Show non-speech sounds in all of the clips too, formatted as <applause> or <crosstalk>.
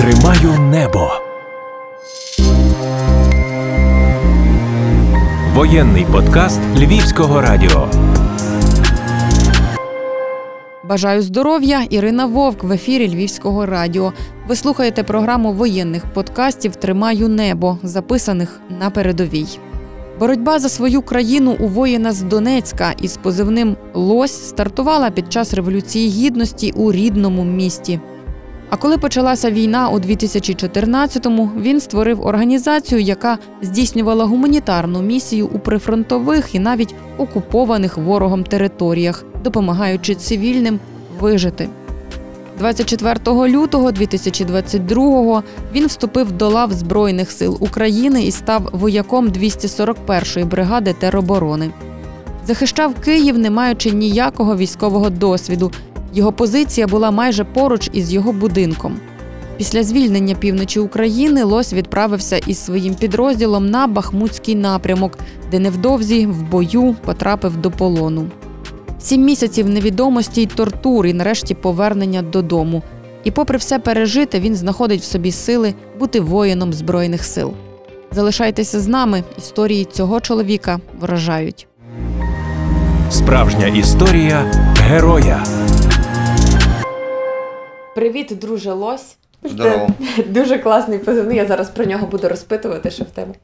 Тримаю небо. Воєнний подкаст Львівського радіо. Бажаю здоров'я. Ірина Вовк в ефірі Львівського радіо. Ви слухаєте програму воєнних подкастів Тримаю небо, записаних на передовій. Боротьба за свою країну у воїна з Донецька із позивним Лось стартувала під час Революції Гідності у рідному місті. А коли почалася війна у 2014-му, він створив організацію, яка здійснювала гуманітарну місію у прифронтових і навіть окупованих ворогом територіях, допомагаючи цивільним вижити. 24 лютого 2022-го він вступив до лав Збройних сил України і став вояком 241-ї бригади тероборони. Захищав Київ, не маючи ніякого військового досвіду. Його позиція була майже поруч із його будинком. Після звільнення півночі України Лось відправився із своїм підрозділом на Бахмутський напрямок, де невдовзі в бою потрапив до полону. Сім місяців невідомості й тортур, і нарешті повернення додому. І, попри все пережите, він знаходить в собі сили бути воїном Збройних сил. Залишайтеся з нами. Історії цього чоловіка вражають. Справжня історія героя. Привіт, друже Лось. Здорово. <laughs> Дуже класний позивний. Я зараз про нього буду розпитувати, що в тебе.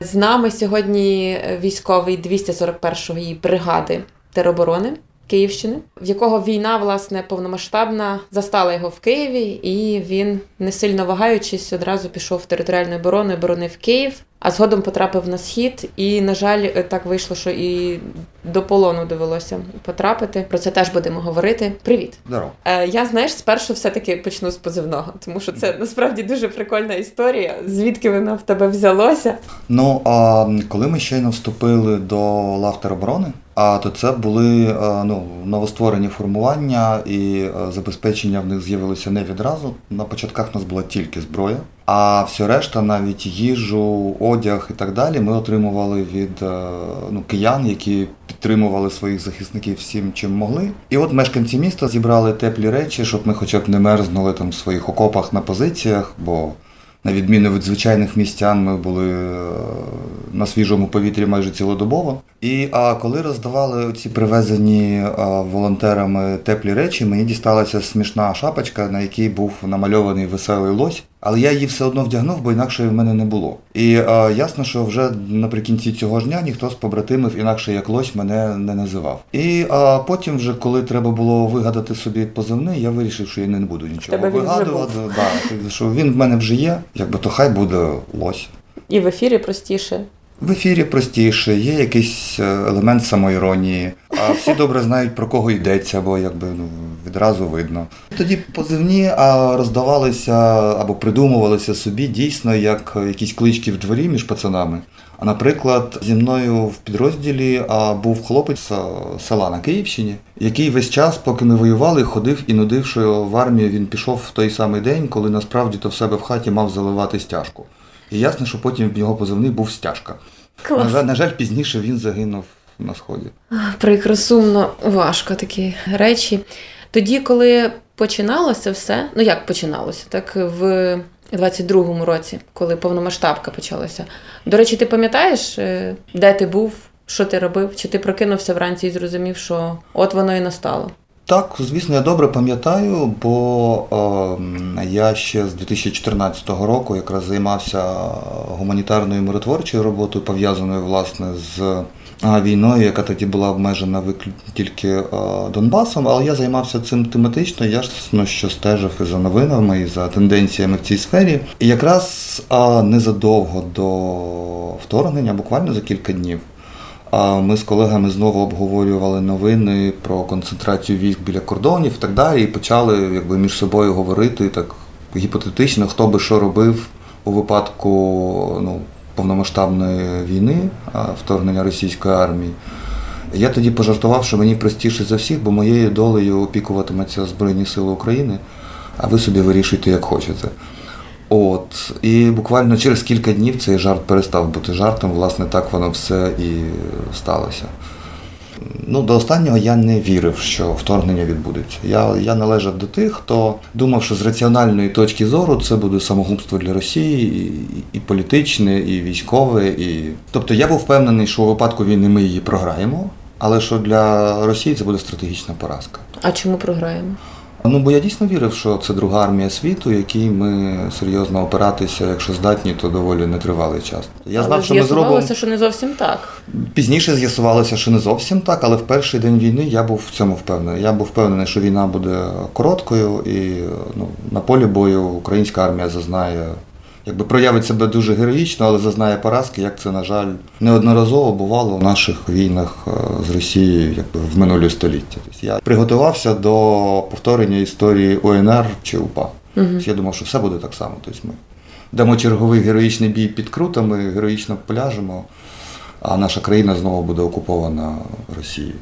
З нами сьогодні військовий 241-ї бригади тероборони Київщини, в якого війна, власне, повномасштабна застала його в Києві, і він, не сильно вагаючись, одразу пішов в територіальну оборону боронив Київ, а згодом потрапив на схід. І, на жаль, так вийшло, що і до полону довелося потрапити. Про це теж будемо говорити. Привіт. Здорово. Е, Я знаєш, спершу все-таки почну з позивного, тому що це насправді дуже прикольна історія. Звідки вона в тебе взялося? Ну, а коли ми щойно вступили до лав тероборони, а то це були ну, новостворені формування і забезпечення в них з'явилося не відразу. На початках у нас була тільки зброя, а все решта, навіть їжу, одяг і так далі, ми отримували від ну, киян, які підтримували своїх захисників всім, чим могли. І от мешканці міста зібрали теплі речі, щоб ми хоча б не мерзнули там в своїх окопах на позиціях, бо на відміну від звичайних містян, ми були е, на свіжому повітрі майже цілодобово. І а коли роздавали ці привезені волонтерами теплі речі, мені дісталася смішна шапочка, на якій був намальований веселий лось. Але я її все одно вдягнув, бо інакше в мене не було. І е, ясно, що вже наприкінці цього ж дня ніхто з побратимів інакше як лось мене не називав. І е, потім, вже коли треба було вигадати собі позивний, я вирішив, що я не буду нічого тебе він вже вигадувати. Да, що він в мене вже є, якби то хай буде лось. І в ефірі простіше. В ефірі простіше, є якийсь е, елемент самоіронії, а всі добре знають про кого йдеться, бо якби ну, відразу видно. Тоді позивні а, роздавалися або придумувалися собі дійсно як якісь клички в дворі між пацанами. А наприклад, зі мною в підрозділі а, був хлопець з села на Київщині, який весь час, поки ми воювали, ходив і нудив, що в армію він пішов в той самий день, коли насправді то в себе в хаті мав заливати стяжку. І ясно, що потім його позивний був стяжка. На жаль, на жаль, пізніше він загинув на сході. Прикро, сумно, важко такі речі. Тоді, коли починалося все, ну як починалося, так в 22-му році, коли повномасштабка почалася. До речі, ти пам'ятаєш, е, де ти був, що ти робив? Чи ти прокинувся вранці і зрозумів, що от воно і настало? Так, звісно, я добре пам'ятаю, бо е, я ще з 2014 року якраз займався гуманітарною миротворчою роботою, пов'язаною власне з війною, яка тоді була обмежена тільки е, Донбасом, але я займався цим тематично, ясно, що стежив і за новинами, і за тенденціями в цій сфері. І якраз е, незадовго до вторгнення, буквально за кілька днів. А ми з колегами знову обговорювали новини про концентрацію військ біля кордонів і так далі, і почали якби між собою говорити так гіпотетично, хто би що робив у випадку ну, повномасштабної війни, вторгнення російської армії. Я тоді пожартував, що мені простіше за всіх, бо моєю долею опікуватиметься Збройні Сили України, а ви собі вирішуйте, як хочете. От, і буквально через кілька днів цей жарт перестав бути жартом. Власне, так воно все і сталося. Ну, до останнього я не вірив, що вторгнення відбудеться. Я я належав до тих, хто думав, що з раціональної точки зору це буде самогубство для Росії, і, і політичне, і військове. І... Тобто я був впевнений, що у випадку війни ми її програємо, але що для Росії це буде стратегічна поразка. А чому програємо? Ну, бо я дійсно вірив, що це друга армія світу, якій ми серйозно опиратися, якщо здатні, то доволі нетривалий час. Я але знав, що ми зробимо. що не зовсім так. Пізніше з'ясувалося, що не зовсім так, але в перший день війни я був в цьому впевнений. Я був впевнений, що війна буде короткою, і ну, на полі бою українська армія зазнає якби проявить себе дуже героїчно, але зазнає поразки, як це, на жаль, неодноразово бувало у наших війнах е, з Росією якби в минулі століття. Тобто я приготувався до повторення історії УНР чи УПА. Угу. Я думав, що все буде так само. Тобто ми дамо черговий героїчний бій під крутами, героїчно поляжемо, а наша країна знову буде окупована Росією.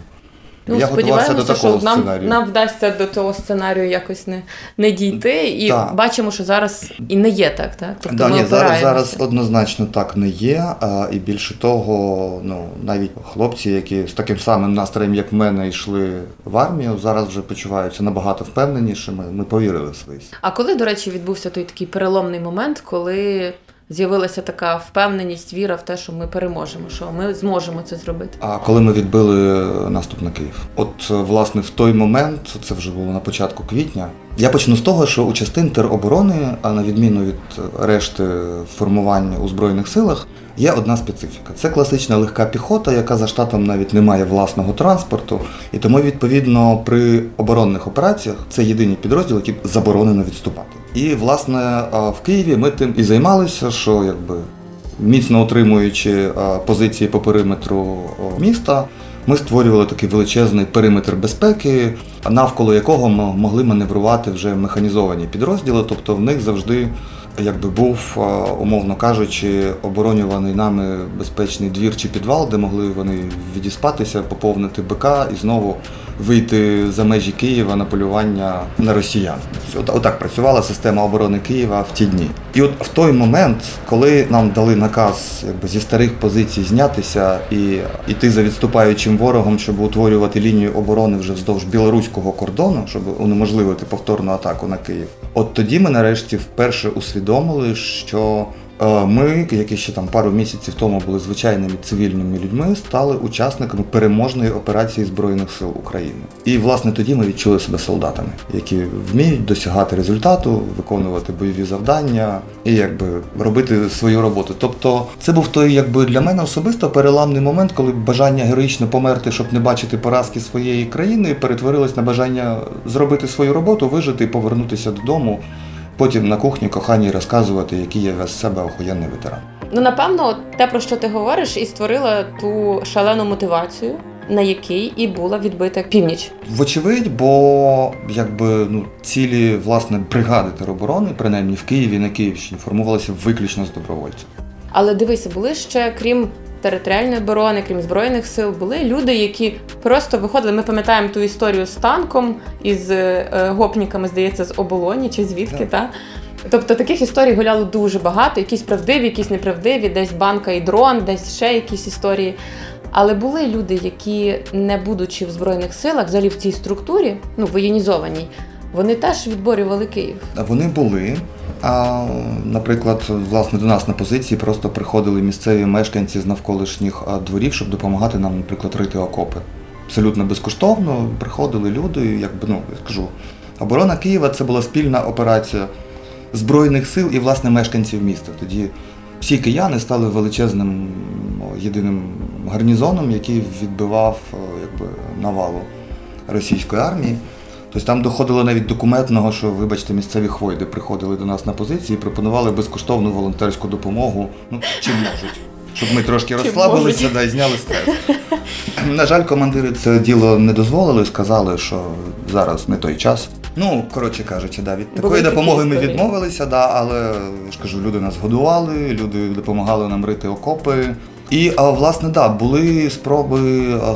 Ну, Я готувався до такого що нам, сценарію. Нам вдасться до того сценарію якось не не дійти, і так. бачимо, що зараз і не є так. так? Тобто да, ми ні, зараз зараз однозначно так не є. А, І більше того, ну навіть хлопці, які з таким самим настроєм, як в мене, йшли в армію, зараз вже почуваються набагато впевненішими. Ми повірили в свої. А коли, до речі, відбувся той такий переломний момент, коли з'явилася така впевненість, віра в те, що ми переможемо, що ми зможемо це зробити. А коли ми відбили наступ на Київ, от власне в той момент, це вже було на початку квітня. Я почну з того, що у частин тероборони, а на відміну від решти формування у збройних силах, є одна специфіка. Це класична легка піхота, яка за штатом навіть не має власного транспорту, і тому відповідно при оборонних операціях це єдині підрозділи, які заборонено відступати. І власне в Києві ми тим і займалися, що якби міцно отримуючи позиції по периметру міста. Ми створювали такий величезний периметр безпеки, навколо якого ми могли маневрувати вже механізовані підрозділи, тобто в них завжди якби був, умовно кажучи, оборонюваний нами безпечний двір чи підвал, де могли вони відіспатися, поповнити БК і знову вийти за межі Києва на полювання на росіян. От, Отак працювала система оборони Києва в ті дні. І от в той момент, коли нам дали наказ якби, зі старих позицій знятися і йти за відступаючим ворогом, щоб утворювати лінію оборони вже вздовж білоруського кордону, щоб унеможливити повторну атаку на Київ. От тоді ми нарешті вперше усвідомили, що ми, які ще там пару місяців тому були звичайними цивільними людьми, стали учасниками переможної операції Збройних сил України. І власне тоді ми відчули себе солдатами, які вміють досягати результату, виконувати бойові завдання і якби робити свою роботу. Тобто, це був той, якби для мене особисто переламний момент, коли бажання героїчно померти, щоб не бачити поразки своєї країни, перетворилось на бажання зробити свою роботу, вижити і повернутися додому потім на кухні коханій розказувати, який я з себе охуєнний ветеран. Ну напевно, те про що ти говориш, і створила ту шалену мотивацію. На який і була відбита північ, вочевидь, бо якби ну цілі власне бригади тероборони, принаймні в Києві на Київщині, формувалися виключно з добровольців. Але дивися, були ще крім територіальної оборони, крім збройних сил, були люди, які просто виходили. Ми пам'ятаємо ту історію з танком із е, гопніками, здається, з оболоні чи звідки та. Тобто таких історій гуляло дуже багато, якісь правдиві, якісь неправдиві, десь банка і дрон, десь ще якісь історії. Але були люди, які, не будучи в збройних силах, взагалі в цій структурі, ну воєнізованій, вони теж відборювали Київ. А Вони були. А, Наприклад, власне, до нас на позиції просто приходили місцеві мешканці з навколишніх дворів, щоб допомагати нам, наприклад, рити окопи. Абсолютно безкоштовно приходили люди, якби ну я скажу, оборона Києва це була спільна операція збройних сил і власне мешканців міста. Тоді всі кияни стали величезним єдиним гарнізоном, який відбивав якби, навалу російської армії. Тобто там доходило навіть документного, що, вибачте, місцеві хвойди приходили до нас на позиції і пропонували безкоштовну волонтерську допомогу, ну, чим можуть. Щоб ми трошки розслабилися да, і зняли стрес. На жаль, командири це діло не дозволили, сказали, що зараз не той час. Ну, коротше кажучи, да, від такої Були допомоги ми відмовилися, да, але я ж кажу, люди нас годували, люди допомагали нам рити окопи. І власне да, були спроби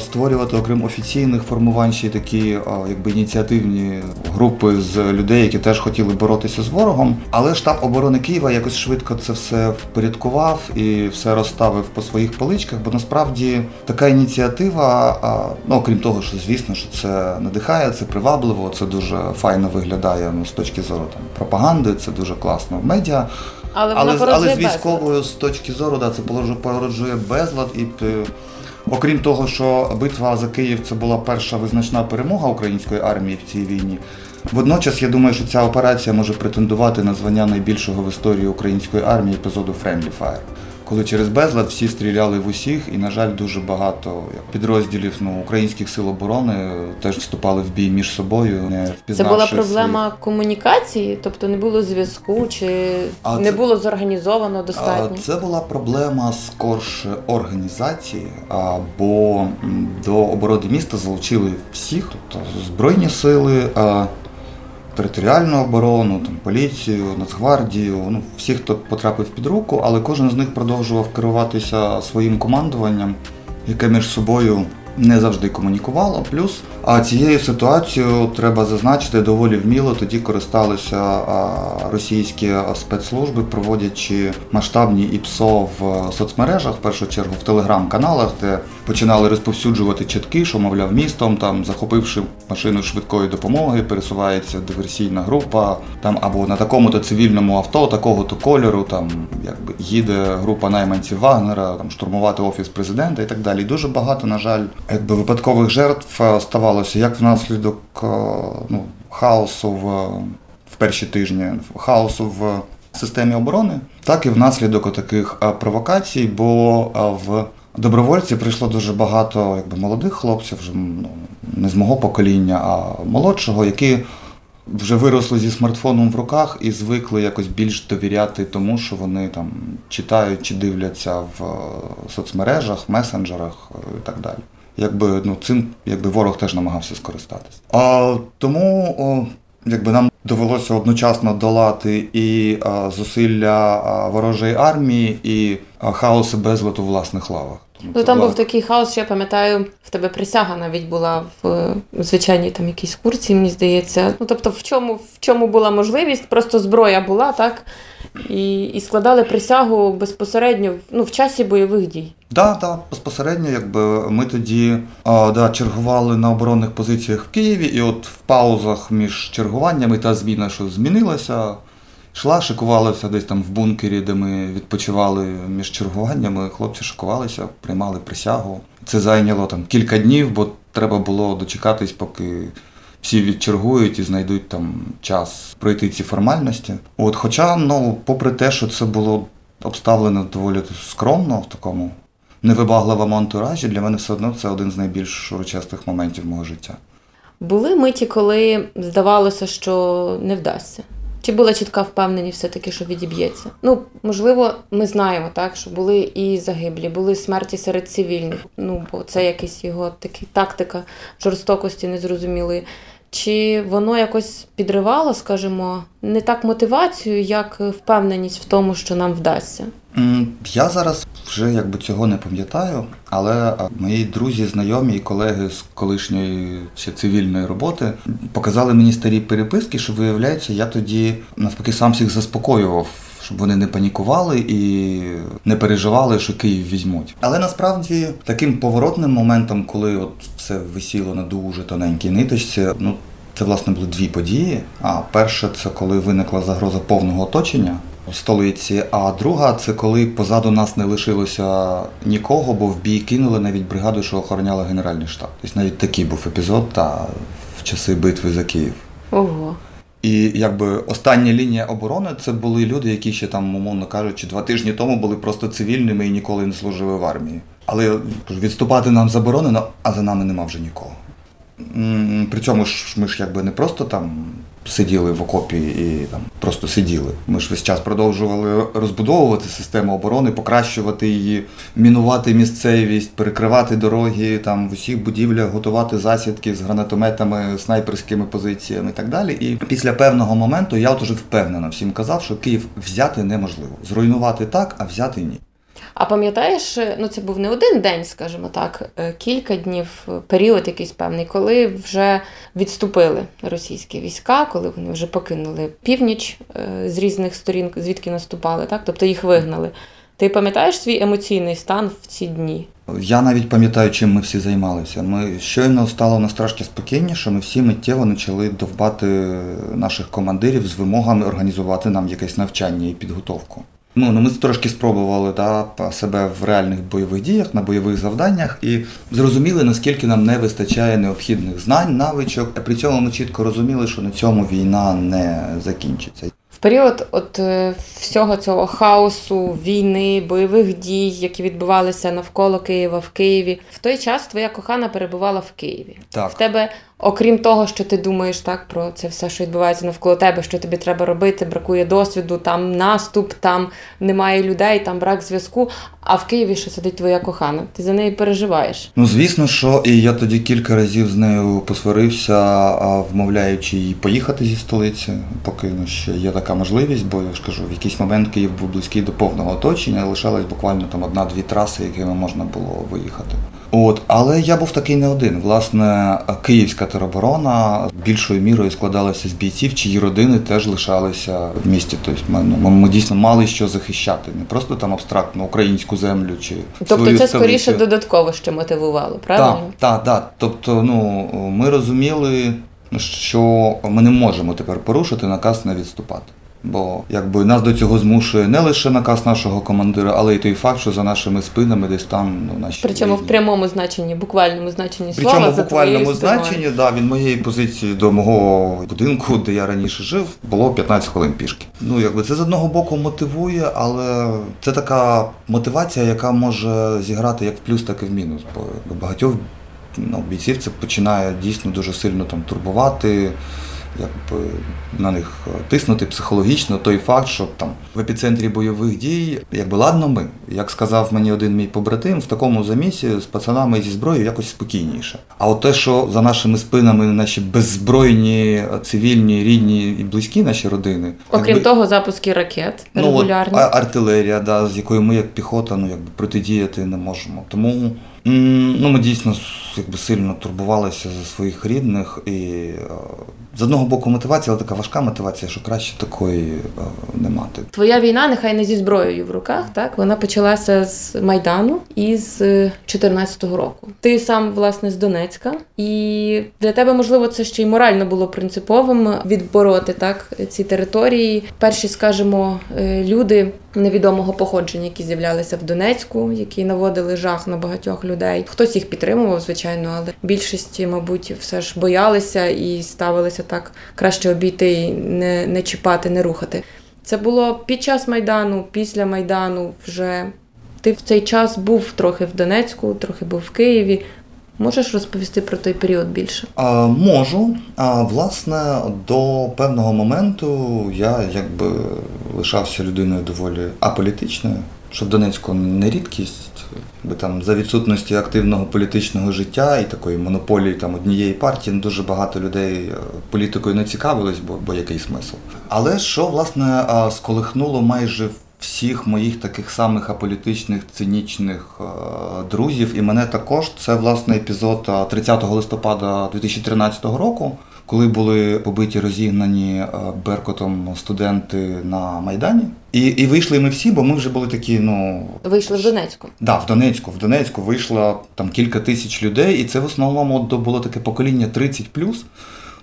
створювати, окрім офіційних формувань, ще й такі якби ініціативні групи з людей, які теж хотіли боротися з ворогом. Але штаб оборони Києва якось швидко це все впорядкував і все розставив по своїх поличках. Бо насправді така ініціатива, ну окрім того, що звісно, що це надихає, це привабливо, це дуже файно виглядає ну, з точки зору там пропаганди, це дуже класно в медіа. Але вона Але, з- але військовою з точки зору, да, це породжує безлад. І е, окрім того, що битва за Київ це була перша визначна перемога української армії в цій війні. Водночас я думаю, що ця операція може претендувати на звання найбільшого в історії української армії епізоду Friendly Fire. Коли через безлад всі стріляли в усіх, і, на жаль, дуже багато підрозділів ну, українських сил оборони теж вступали в бій між собою, не Це була своїх. проблема комунікації, тобто не було зв'язку, чи А не це- було зорганізовано А, достатньо. Це була проблема скорше організації, а, бо до оборони міста залучили всіх, тобто збройні сили, а, територіальну оборону, там, поліцію, Нацгвардію, ну, всіх, хто потрапив під руку, але кожен з них продовжував керуватися своїм командуванням, яке між собою не завжди комунікувало. Плюс а цією ситуацією треба зазначити доволі вміло. Тоді користалися російські спецслужби, проводячи масштабні ІПСО в соцмережах, в першу чергу в телеграм-каналах, де починали розповсюджувати чітки, що мовляв містом, там захопивши машину швидкої допомоги, пересувається диверсійна група, там або на такому-то цивільному авто, такого-то кольору, там якби їде група найманців Вагнера, там штурмувати офіс президента і так далі. Дуже багато, на жаль, якби випадкових жертв е, ставалося як внаслідок е, ну, хаосу в, в перші тижні, хаосу в системі оборони, так і внаслідок таких провокацій, бо е, в добровольці прийшло дуже багато якби, молодих хлопців, вже ну, не з мого покоління, а молодшого, які вже виросли зі смартфоном в руках і звикли якось більш довіряти тому, що вони там читають чи дивляться в е, соцмережах, месенджерах е, і так далі. Якби ну цим якби ворог теж намагався скористатися. А тому о, якби нам довелося одночасно долати і а, зусилля а, ворожої армії, і а, хаос і безлад у власних лавах. Тому Ну там була- був такий хаос, що я пам'ятаю, в тебе присяга навіть була в е, звичайній там якійсь курці, мені здається. Ну тобто, в чому в чому була можливість, просто зброя була, так? І, і складали присягу безпосередньо ну, в часі бойових дій. Да, да, безпосередньо, якби ми тоді а, да, чергували на оборонних позиціях в Києві, і от в паузах між чергуваннями та зміна, що змінилася, йшла, шикувалася десь там в бункері, де ми відпочивали між чергуваннями. Хлопці шикувалися, приймали присягу. Це зайняло там кілька днів, бо треба було дочекатись, поки всі відчергують і знайдуть там час пройти ці формальності. От, хоча, ну, попри те, що це було обставлено доволі скромно в такому невибагливому антуражі, для мене все одно це один з найбільш урочистих моментів мого життя. Були миті, коли здавалося, що не вдасться. Чи була чітка впевненість все-таки, що відіб'ється? Ну, можливо, ми знаємо, так, що були і загиблі, були смерті серед цивільних. Ну, бо це якась його такі тактика жорстокості незрозумілої. Чи воно якось підривало, скажімо, не так мотивацію, як впевненість в тому, що нам вдасться? Я зараз вже якби цього не пам'ятаю, але мої друзі, знайомі і колеги з колишньої ще цивільної роботи показали мені старі переписки, що виявляється, я тоді навпаки сам всіх заспокоював. Щоб вони не панікували і не переживали, що Київ візьмуть. Але насправді таким поворотним моментом, коли от все висіло на дуже тоненькій ниточці, ну це власне були дві події. А перше, це коли виникла загроза повного оточення столиці. А друга це коли позаду нас не лишилося нікого, бо в бій кинули навіть бригаду, що охороняла Генеральний штаб. Тобто навіть такий був епізод та в часи битви за Київ. Ого. І якби остання лінія оборони це були люди, які ще там, умовно кажучи, два тижні тому були просто цивільними і ніколи не служили в армії. Але відступати нам заборонено, а за нами нема вже нікого. При цьому ж ми ж якби не просто там сиділи в окопі і там просто сиділи. Ми ж весь час продовжували розбудовувати систему оборони, покращувати її, мінувати місцевість, перекривати дороги, там в усіх будівлях готувати засідки з гранатометами, снайперськими позиціями і так далі. І після певного моменту я от уже впевнено всім казав, що Київ взяти неможливо. Зруйнувати так, а взяти ні. А пам'ятаєш, е, ну це був не один день, скажімо так, е, кілька днів, е, період якийсь певний, коли вже відступили російські війська, коли вони вже покинули північ з різних сторін, звідки наступали, так? Тобто їх вигнали. Ти пам'ятаєш свій емоційний стан в ці дні? Я навіть пам'ятаю, чим ми всі займалися. Ми щойно стало в нас трошки спокійніше. Ми всі миттєво почали довбати наших командирів з вимогами організувати нам якесь навчання і підготовку. Ну, ну ми трошки спробували да, себе в реальних бойових діях, на бойових завданнях і зрозуміли, наскільки нам не вистачає необхідних знань, навичок. А при цьому ми чітко розуміли, що на цьому війна не закінчиться. В період от е, всього цього хаосу, війни, бойових дій, які відбувалися навколо Києва в Києві, в той час твоя кохана перебувала в Києві. Так. В тебе, окрім того, що ти думаєш так про це все, що відбувається навколо тебе, що тобі треба робити, бракує досвіду, там наступ, там немає людей, там брак зв'язку. А в Києві ще сидить твоя кохана. Ти за неї переживаєш. Ну, звісно, що і я тоді кілька разів з нею посварився, вмовляючи її поїхати зі столиці, поки ну, ще є така можливість, бо я ж кажу, в якийсь момент Київ був близький до повного оточення, лишалась буквально там одна-дві траси, якими можна було виїхати. От, але я був такий не один. Власне, київська тероборона більшою мірою складалася з бійців, чиї родини теж лишалися в місті. Тобто ми, ну, ми дійсно мали що захищати, не просто там абстрактно українську землю чи Тобто свою це столицю. скоріше додатково ще мотивувало, правильно? Так, так, так. Тобто, ну ми розуміли, що ми не можемо тепер порушити наказ не відступати. Бо якби нас до цього змушує не лише наказ нашого командира, але й той факт, що за нашими спинами десь там ну, наші Причому в прямому значенні, буквальному значенні слова. Причому за буквальному значенні, да, від моєї позиції до мого будинку, де я раніше жив, було 15 хвилин пішки. Ну, якби це з одного боку мотивує, але це така мотивація, яка може зіграти як в плюс, так і в мінус. Бо багатьох ну, бійців це починає дійсно дуже сильно там турбувати. Якби на них тиснути психологічно той факт, що там в епіцентрі бойових дій, якби ладно ми, як сказав мені один мій побратим, в такому замісі з пацанами зі зброєю якось спокійніше. А от те, що за нашими спинами наші беззбройні, цивільні, рідні і близькі наші родини, Окрім якби- того, запуски ракет Ну, от, артилерія, да, з якою ми як піхота ну, якби, протидіяти не можемо. Тому ну, ми дійсно якби, сильно турбувалися за своїх рідних. І е, з одного боку мотивація, але така важка мотивація, що краще такої е, не мати. Твоя війна нехай не зі зброєю в руках, так вона почалася з Майдану із 14-го року. Ти сам власне з Донецька, і для тебе можливо це ще й морально було принциповим відбороти так ці території. Перші, скажімо, е, люди невідомого походження, які з'являлися в Донецьку, які наводили жах на багатьох людей. Хтось їх підтримував, звичайно, але більшість, мабуть, все ж боялися і ставилися так краще обійти, не, не чіпати, не рухати. Це було під час Майдану, після Майдану вже. Ти в цей час був трохи в Донецьку, трохи був в Києві. Можеш розповісти про той період більше? А, можу. А, власне, до певного моменту я якби лишався людиною доволі аполітичною, що в Донецьку не рідкість, бо там за відсутності активного політичного життя і такої монополії там однієї партії ну, дуже багато людей е, політикою не цікавились, бо, бо який смисл. Але що власне сколихнуло майже всіх моїх таких самих аполітичних, цинічних е, друзів, і мене також це власне епізод е, 30 листопада 2013 року, коли були побиті розігнані е, Беркотом студенти на Майдані. І, і вийшли ми всі, бо ми вже були такі, ну. Вийшли в Донецьку. Да, в Донецьку. В Донецьку вийшло там кілька тисяч людей, і це в основному було таке покоління 30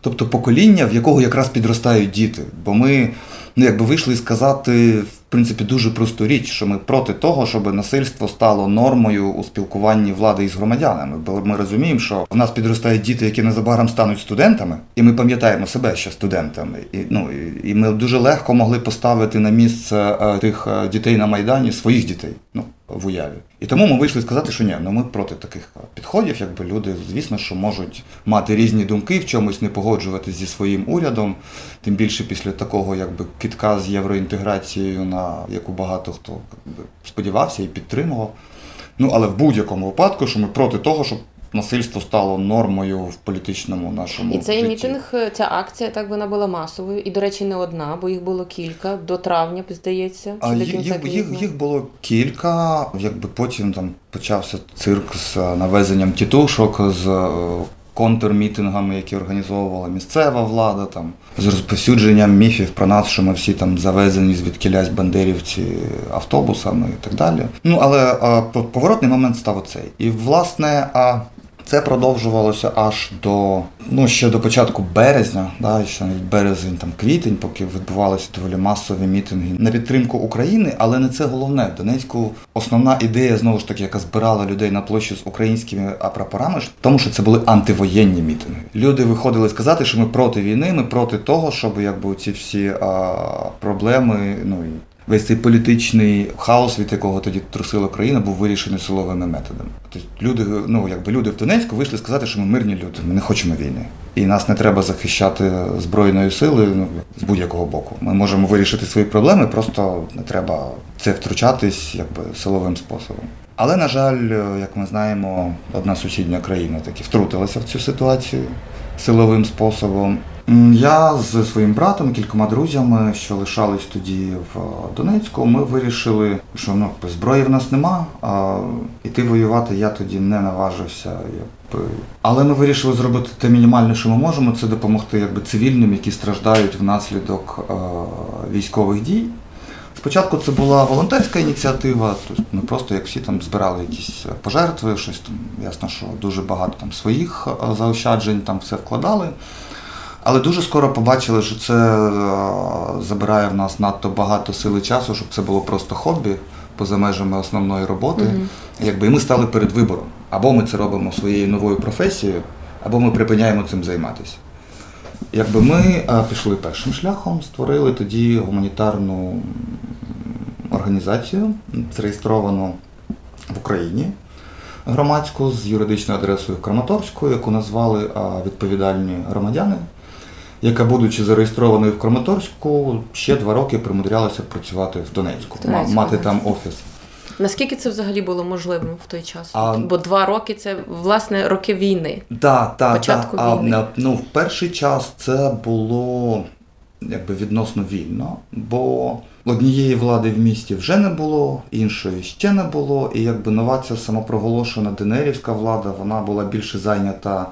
тобто покоління, в якого якраз підростають діти. Бо ми ну, якби вийшли сказати, принципі, дуже просту річ, що ми проти того, щоб насильство стало нормою у спілкуванні влади із громадянами. Бо ми розуміємо, що в нас підростають діти, які незабаром стануть студентами, і ми пам'ятаємо себе ще студентами. І, ну, і, ми дуже легко могли поставити на місце е, тих е, дітей на Майдані своїх дітей. Ну, в уяві. І тому ми вийшли сказати, що ні, ну ми проти таких підходів, якби люди, звісно, що можуть мати різні думки, в чомусь не погоджуватись зі своїм урядом, тим більше після такого якби китка з євроінтеграцією, на яку багато хто сподівався і підтримував. Ну але в будь-якому випадку, що ми проти того, щоб насильство стало нормою в політичному нашому І цей житті. мітинг, ця акція, так вона була масовою. І, до речі, не одна, бо їх було кілька до травня, здається, чи А до кінця їх, їх, їх було кілька, якби потім там почався цирк з е, навезенням тітушок, з е, контрмітингами, які організовувала місцева влада, там, з розповсюдженням міфів про нас, що ми всі там завезені звідкілясь бандерівці автобусами і так далі. Ну, але е, по- поворотний момент став оцей. І, власне, а це продовжувалося аж до ну ще до початку березня, да, ще навіть березень, там квітень, поки відбувалися доволі масові мітинги на підтримку України, але не це головне. В Донецьку основна ідея знову ж таки, яка збирала людей на площі з українськими прапорами, тому, що це були антивоєнні мітинги. Люди виходили сказати, що ми проти війни, ми проти того, щоб якби ці всі а, проблеми, ну і Весь цей політичний хаос, від якого тоді трусила країна, був вирішений силовими методами. Тобто люди, ну якби люди в Донецьку вийшли сказати, що ми мирні люди, ми не хочемо війни. І нас не треба захищати збройною силою ну, з будь-якого боку. Ми можемо вирішити свої проблеми, просто не треба це втручатись якби силовим способом. Але, на жаль, як ми знаємо, одна сусідня країна таки втрутилася в цю ситуацію силовим способом. Я з своїм братом, кількома друзями, що лишались тоді в Донецьку, ми вирішили, що ну, зброї в нас нема, а іти воювати я тоді не наважився. Але ми вирішили зробити те мінімальне, що ми можемо, це допомогти якби, цивільним, які страждають внаслідок е, військових дій. Спочатку це була волонтерська ініціатива, тобто ми просто як всі там збирали якісь пожертви, щось там, ясно, що дуже багато там своїх е, заощаджень там все вкладали. Але дуже скоро побачили, що це е, забирає в нас надто багато сили часу, щоб це було просто хобі поза межами основної роботи. Мгм. Якби і ми стали перед вибором. Або ми це робимо своєю новою професією, або ми припиняємо цим займатися. Якби ми е, пішли першим шляхом, створили тоді гуманітарну організацію, зареєстровану в Україні громадську з юридичною адресою в Краматорську, яку назвали е, відповідальні громадяни, яка, будучи зареєстрованою в Краматорську, ще два роки примудрялася працювати в Донецьку, В Донецьку, мати там офіс. Наскільки це взагалі було можливим в той час? А- Бо два роки це власне роки війни. Да, та, Початку та. Війни. на- ну, в перший час це було якби відносно вільно, бо однієї влади в місті вже не було, іншої ще не було, і якби нова ця самопроголошена Денерівська влада, вона була більше зайнята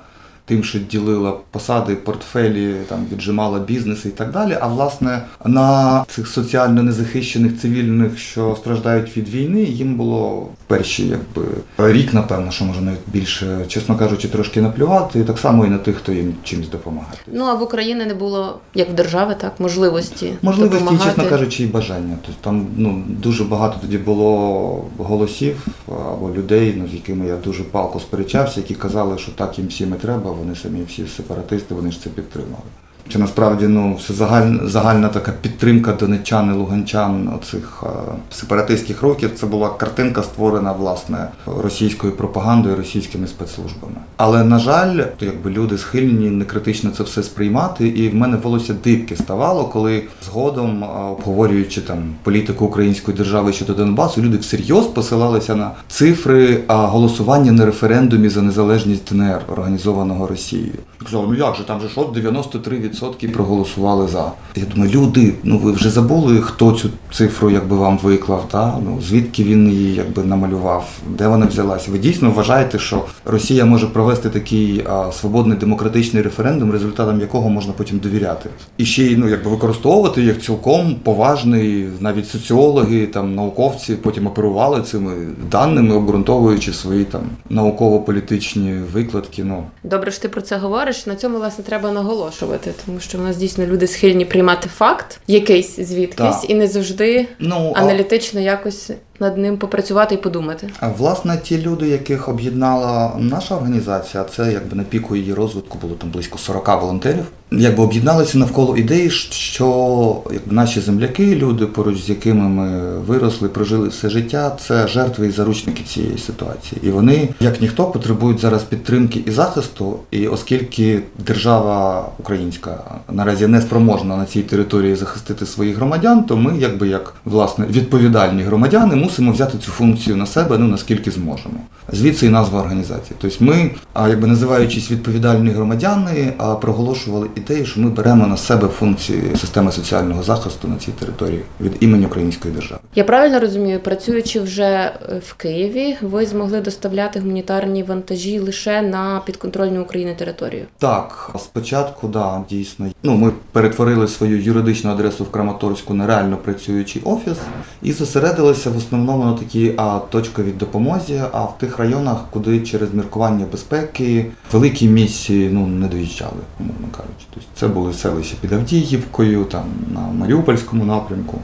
тим, що ділила посади, портфелі, там віджимала бізнеси і так далі. А власне на цих соціально незахищених цивільних, що страждають від війни, їм було перші якби рік, напевно, що може навіть більше, чесно кажучи, трошки наплювати, і так само і на тих, хто їм чимось допомагати. Ну а в Україні не було як в держави, так можливості Можливості, допомагати. чесно кажучи, і бажання. Тобто там ну, дуже багато тоді було голосів або людей, ну, з якими я дуже палко сперечався, які казали, що так їм всім і треба, вони самі всі сепаратисти, вони ж це підтримали. Чи насправді ну все загальна, загальна така підтримка донечан і луганчан оцих е, сепаратистських років це була картинка, створена власне російською пропагандою, російськими спецслужбами. Але на жаль, то якби люди схильні не критично це все сприймати, і в мене волосся дибки ставало, коли згодом е, обговорюючи там політику української держави щодо Донбасу, люди всерйоз посилалися на цифри голосування на референдумі за незалежність ДНР організованого Росією. Казали, ну як же там же що 93% 100% проголосували за. Я думаю, люди, ну ви вже забули, хто цю цифру якби вам виклав, та ну звідки він її якби намалював, де вона взялася. Ви дійсно вважаєте, що Росія може провести такий а, свободний демократичний референдум, результатам якого можна потім довіряти, і ще ну якби використовувати як цілком поважний, навіть соціологи, там науковці потім оперували цими даними, обґрунтовуючи свої там науково-політичні викладки. Ну добре, що ти про це говориш. На цьому власне треба наголошувати тому що в нас дійсно люди схильні приймати факт якийсь звідкись Так. і не завжди ну а- аналітично якось над ним попрацювати і подумати. А, Власне, ті люди, яких об'єднала наша організація, це якби на піку її розвитку було там близько 40 волонтерів. Якби об'єдналися навколо ідеї, що якби наші земляки, люди, поруч з якими ми виросли, прожили все життя, це жертви і заручники цієї ситуації. І вони, як ніхто, потребують зараз підтримки і захисту. І оскільки держава українська наразі не спроможна на цій території захистити своїх громадян, то ми, якби як власне відповідальні громадяни, мусимо мусимо взяти цю функцію на себе, ну наскільки зможемо. Звідси і назва організації. Тобто ми, а, якби називаючись відповідальні громадяни, а, проголошували ідею, що ми беремо на себе функції системи соціального захисту на цій території від імені Української держави. Я правильно розумію, працюючи вже е, в Києві, ви змогли доставляти гуманітарні вантажі лише на підконтрольну Україні територію. Так, спочатку, да, дійсно. Ну, ми перетворили свою юридичну адресу в Краматорську на реально працюючий офіс і зосередилися в основному на такій а, точковій допомозі, а в тих районах, куди через міркування безпеки великі місії ну, не доїжджали, умовно кажучи. Тобто це були селища під Авдіївкою, там на Маріупольському напрямку.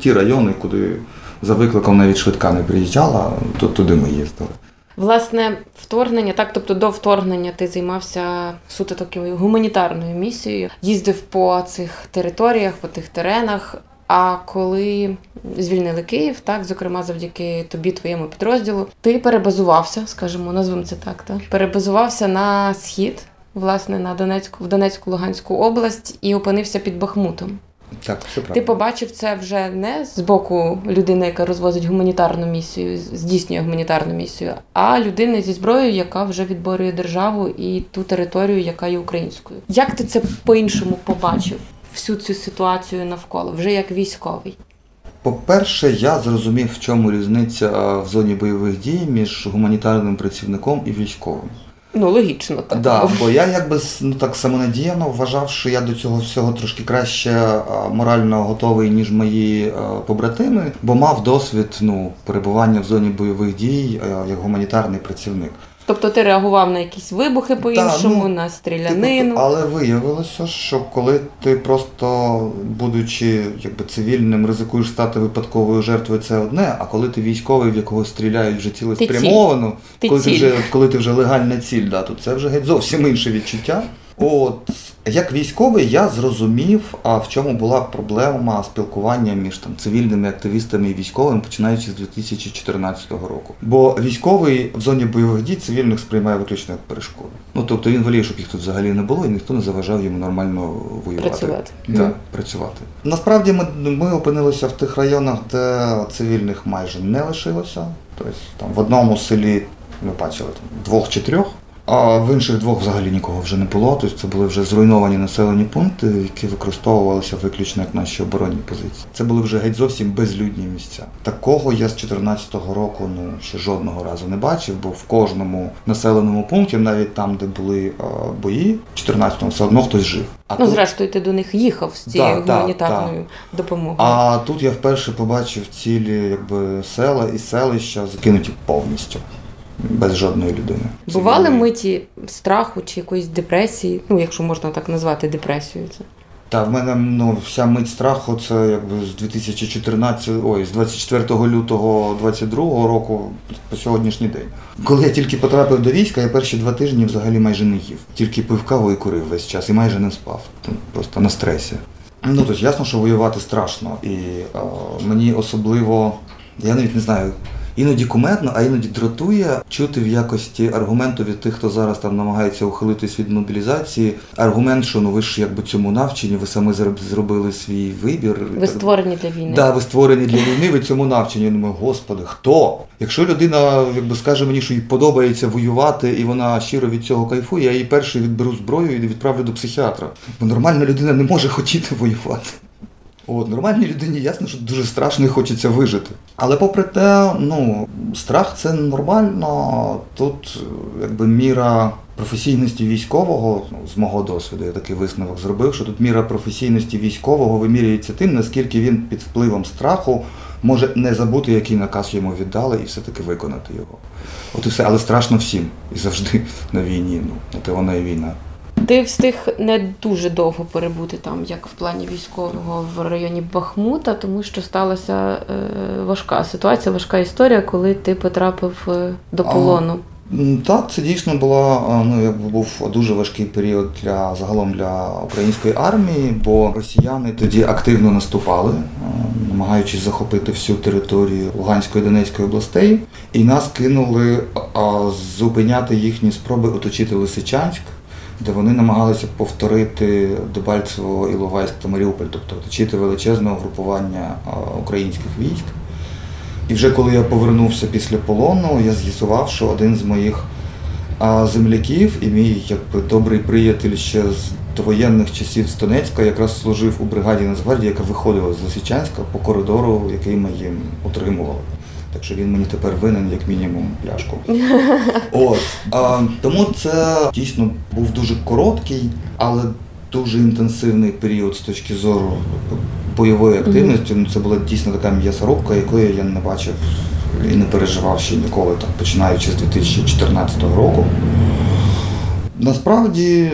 Ті райони, куди за викликом навіть швидка не приїжджала, то туди ми їздили. Власне, вторгнення, так, тобто до вторгнення ти займався суто такою гуманітарною місією, їздив по цих територіях, по тих теренах. А коли звільнили Київ, так зокрема завдяки тобі, твоєму підрозділу, ти перебазувався, скажімо, назвемо це так, так перебазувався на схід, власне, на Донецьку в Донецьку Луганську область і опинився під Бахмутом. Так, все правильно. Ти побачив це вже не з боку людини, яка розвозить гуманітарну місію, здійснює гуманітарну місію, а людини зі зброєю, яка вже відборює державу і ту територію, яка є українською. Як ти це по-іншому побачив? Всю цю ситуацію навколо, вже як військовий. По-перше, я зрозумів, в чому різниця в зоні бойових дій між гуманітарним працівником і військовим. Ну, логічно, так. Да, бо я якби ну, так самонадіяно вважав, що я до цього всього трошки краще морально готовий, ніж мої побратими, бо мав досвід ну, перебування в зоні бойових дій як гуманітарний працівник. Тобто ти реагував на якісь вибухи по-іншому, ну, на Типу, стрілянину. але виявилося, що коли ти просто, будучи якби цивільним, ризикуєш стати випадковою жертвою, це одне. А коли ти військовий, в якого стріляють вже цілеспрямовано, Ти коли ти ціль. вже коли ти вже легальна ціль, да, то це вже геть зовсім інше відчуття. От як військовий, я зрозумів, а в чому була проблема спілкування між там цивільними активістами і військовими, починаючи з 2014 року. Бо військовий в зоні бойових дій цивільних сприймає виключно як перешкоду. Ну тобто він воліє, щоб їх тут взагалі не було, і ніхто не заважав йому нормально воювати. Працювати. Да, Мгм. працювати. Насправді ми, ми опинилися в тих районах, де цивільних майже не лишилося. Тобто там в одному селі ми бачили там, двох чи трьох. А в інших двох взагалі нікого вже не було. Тобто це були вже зруйновані населені пункти, які використовувалися виключно як наші оборонні позиції. Це були вже геть зовсім безлюдні місця. Такого я з 2014 року ну ще жодного разу не бачив, бо в кожному населеному пункті, навіть там, де були е, бої, в 14-му все одно хтось жив. А ну, тут- зрештою, ти до них їхав з цією Да, да, допомогою. а тут я вперше побачив цілі якби села і селища закинуті повністю, без жодної людини. Бували миті страху чи якоїсь депресії, ну якщо можна так назвати депресією це. Та в мене ну вся мить страху це якби з 2014, ой, з 24 лютого 22 року по сьогоднішній день. Коли я тільки потрапив до війська, я перші два тижні взагалі майже не їв. Тільки пив каву і курив весь час, і майже не спав. Просто на стресі. Ну тобто ясно, що воювати страшно. І е, мені особливо, я навіть не знаю. Іноді кумедно, а іноді дратує чути в якості аргументу від тих, хто зараз там намагається ухилитись від мобілізації. Аргумент, що ну ви ж якби цьому навчені, ви самі зроб- зробили свій вибір. Ви створені для війни. Да, ви створені для війни, ви цьому навчені. Я думаю, господи, хто? Якщо людина якби скаже мені, що їй подобається воювати, і вона щиро від цього кайфує, я їй перший відберу зброю і відправлю до психіатра. Бо нормальна людина не може хотіти воювати. От, нормальній людині ясно, що дуже страшно і хочеться вижити. Але попри те, ну, страх це нормально. Тут якби міра професійності військового, ну, з мого досвіду, я такий висновок зробив, що тут міра професійності військового вимірюється тим, наскільки він під впливом страху може не забути, який наказ йому віддали, і все-таки виконати його. От і все, але страшно всім. І завжди на війні. Ну, те вона і війна. Ти встиг не дуже довго перебути там, як в плані військового в районі Бахмута, тому що сталася е, важка ситуація, важка історія, коли ти потрапив е, до полону. Так, це дійсно була ну якби був дуже важкий період для загалом для української армії, бо росіяни тоді активно наступали, намагаючись захопити всю територію Луганської і Донецької областей, і нас кинули зупиняти їхні спроби оточити Лисичанськ, де вони намагалися повторити Дебальцево, Іловайськ та Маріуполь, тобто оточити величезне угрупування українських військ. І вже коли я повернувся після полону, я з'ясував, що один з моїх земляків і мій якби, добрий приятель ще з довоєнних часів з Донецька якраз служив у бригаді Нацгвардії, яка виходила з Лисичанська по коридору, який ми їм отримували. Так що він мені тепер винен як мінімум пляшку. <laughs> От а, тому це дійсно був дуже короткий, але дуже інтенсивний період з точки зору бойової активності. Ну, це була дійсно така м'ясорубка, якої я не бачив і не переживав ще ніколи, так починаючи з 2014 року. Насправді,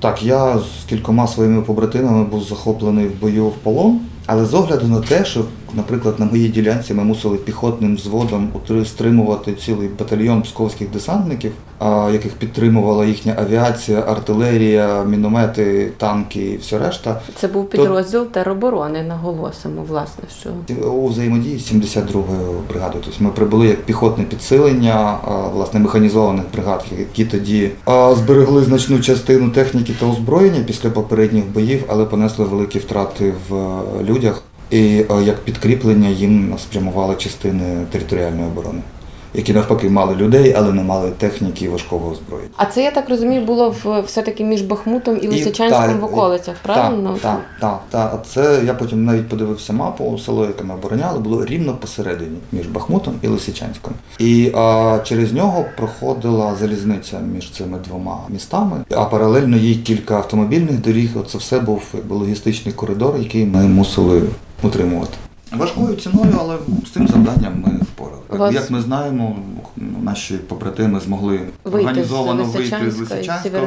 так, я з кількома своїми побратимами був захоплений в бою в полон, але з огляду на те, що, наприклад, на моїй ділянці ми мусили піхотним взводом стримувати цілий батальйон псковських десантників, яких підтримувала їхня авіація, артилерія, міномети, танки і все решта. Це був підрозділ тероборони, наголосимо, власне, що У взаємодії з 72-ю бригадою. Тобто ми прибули як піхотне підсилення власне механізованих бригад, які тоді зберегли значну частину техніки та озброєння після попередніх боїв, але понесли великі втрати в е, людях. І як підкріплення їм спрямували частини територіальної оборони, які навпаки мали людей, але не мали техніки і важкого озброєння. А це, я так розумію, було в все-таки між Бахмутом і Лисичанськом так, в околицях, правильно? Так, так, так. А Це я потім навіть подивився мапу, село, яке ми обороняли, було рівно посередині між Бахмутом і Лисичанськом. І а, через нього проходила залізниця між цими двома містами, а паралельно їй кілька автомобільних доріг. Оце все був логістичний коридор, який ми мусили утримувати. Важкою ціною, але з цим завданням ми впорали. Вас- Як ми знаємо, наші побратими змогли Вийти з організовано вийти з Лисичанська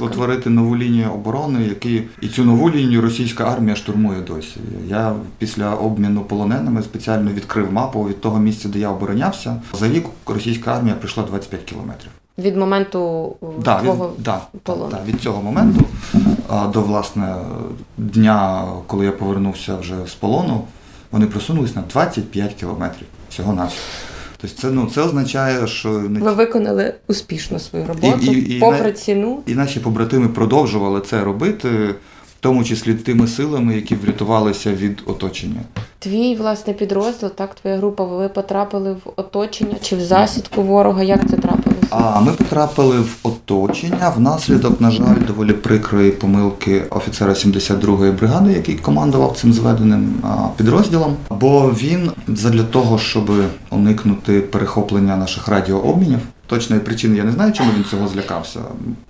утворити нову лінію оборони, які і цю нову лінію російська армія штурмує досі. Я після обміну полоненими спеціально відкрив мапу від того місця, де я оборонявся. За рік російська армія прийшла 25 кілометрів. Від моменту Да, твого від, да, полону. да, від цього моменту до власне дня, коли я повернувся вже з полону, вони просунулись на 25 кілометрів всього навсього Тобто це, ну, це означає, що не ви виконали успішно свою роботу, І- і- і попри ціну. І наші побратими продовжували це робити, в тому числі тими силами, які врятувалися від оточення. Твій власне підрозділ, так, твоя група, ви потрапили в оточення чи в засідку ворога? Як це трапилося? А ми потрапили в оточення внаслідок, на жаль, доволі прикрої помилки офіцера 72-ї бригади, який командував цим зведеним підрозділом. Бо він задля того, щоб уникнути перехоплення наших радіообмінів. Точної причини я не знаю, чому він цього злякався.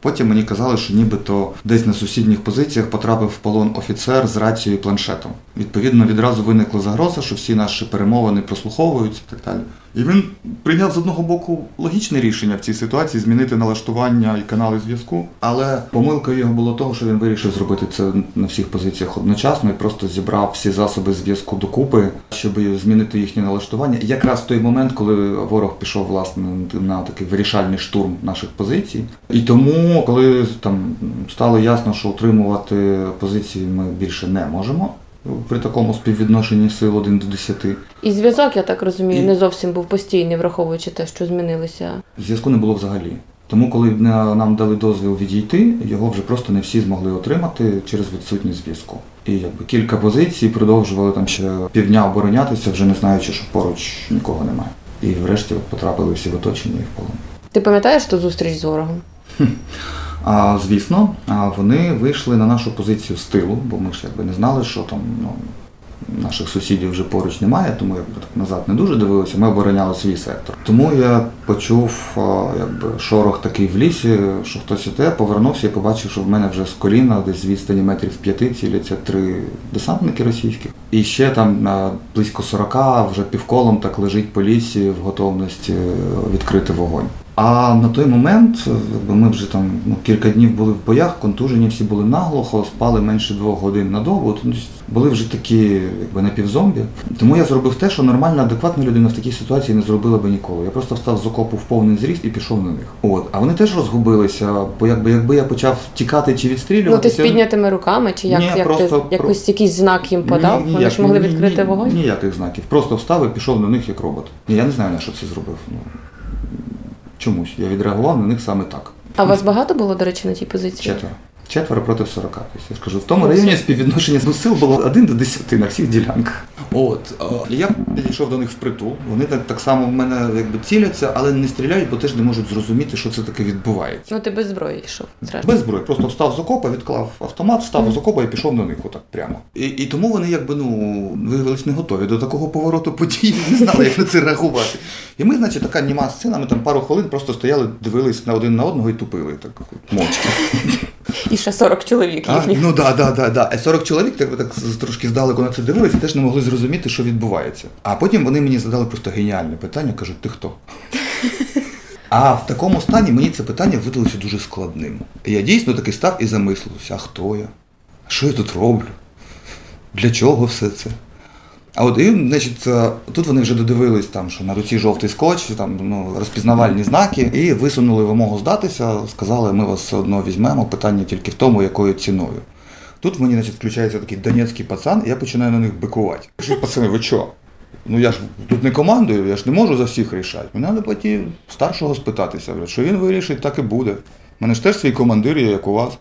Потім мені казали, що нібито десь на сусідніх позиціях потрапив в полон офіцер з рацією і планшетом. Відповідно, відразу виникла загроза, що всі наші перемовини прослуховуються і так далі. І він прийняв з одного боку логічне рішення в цій ситуації змінити налаштування і канали зв'язку. Але помилкою його було того, що він вирішив зробити це на всіх позиціях одночасно і просто зібрав всі засоби зв'язку докупи, щоб змінити їхнє налаштування. І якраз в той момент, коли ворог пішов власне на такий вирішальний штурм наших позицій. І тому, коли там стало ясно, що утримувати позиції ми більше не можемо. При такому співвідношенні сил 1 до 10. І зв'язок, я так розумію, І- не зовсім був постійний, враховуючи те, що змінилися. Зв'язку не було взагалі. Тому, коли на- нам дали дозвіл відійти, його вже просто не всі змогли отримати через відсутність зв'язку. І якби кілька позицій продовжували там ще півдня оборонятися, вже не знаючи, що поруч нікого немає. І врешті от потрапили всі в оточення і в полон. Ти пам'ятаєш ту зустріч з ворогом? <laughs> Звісно, вони вийшли на нашу позицію з тилу, бо ми ж якби не знали, що там ну, наших сусідів вже поруч немає, тому якби так назад не дуже дивилися. Ми обороняли свій сектор. Тому я почув якби шорох такий в лісі, що хтось іде, повернувся і побачив, що в мене вже з коліна, десь з відстані метрів п'яти ціляться три десантники російські. І ще там близько 40 вже півколом так лежить по лісі в готовності відкрити вогонь. А на той момент, якби ми вже там ну, кілька днів були в боях, контужені всі були наглухо, спали менше двох годин на добу. Тобто були вже такі, якби напівзомбі. Тому я зробив те, що нормальна, адекватна людина в такій ситуації не зробила би ніколи. Я просто встав з окопу в повний зріст і пішов на них. От, а вони теж розгубилися, бо якби якби я почав тікати чи Ну, ти з піднятими руками, чи як, Ні, як просто ти якось якийсь знак їм подав? Ні, Вони ж могли ні, відкрити ні, вогонь? Ніяких знаків. Просто встав і пішов на них як робот. Я не знаю, на що це зробив. Чомусь. Я відреагував на них саме так. А вас багато було, до речі, на тій позиції? Четверо. Четверо проти 40. Тобто, я ж кажу, в тому Ну, районі співвідношення сил було 1 до 10 на всіх ділянках. От я підійшов до них впритул. Вони так, так само в мене якби ціляться, але не стріляють, бо теж не можуть зрозуміти, що це таке відбувається. Ну ти без зброї йшов. зрештою. Без зброї, просто встав з окопа, відклав автомат, встав з окопа і пішов на них отак прямо. І, і тому вони якби ну виявились не готові до такого повороту подій, не знали, як на це реагувати. І ми, значить, така німа сцена, ми там пару хвилин просто стояли, дивились на один на одного і тупили так мовчки. І ще 40 чоловік А, їхніх. ну да, да, да, да. 40 чоловік так, так трошки здалеку на це дивилися, теж не могли зрозуміти, що відбувається. А потім вони мені задали просто геніальне питання, кажуть, ти хто? А в такому стані мені це питання видалося дуже складним. І я дійсно таки став і замислився, а хто я? Що я тут роблю? Для чого все це? А от і, значить, е, тут вони вже додивились, там, що на руці жовтий скотч, там, ну, розпізнавальні знаки, і висунули вимогу здатися, сказали, ми вас все одно візьмемо, питання тільки в тому, якою ціною. Тут мені значить, включається такий донецький пацан, і я починаю на них бикувати. Кажу, пацани, ви що? Ну я ж тут не командую, я ж не можу за всіх рішати. Мені треба пойти старшого спитатися, що він вирішить, так і буде. У мене ж теж свій командир є, як у вас.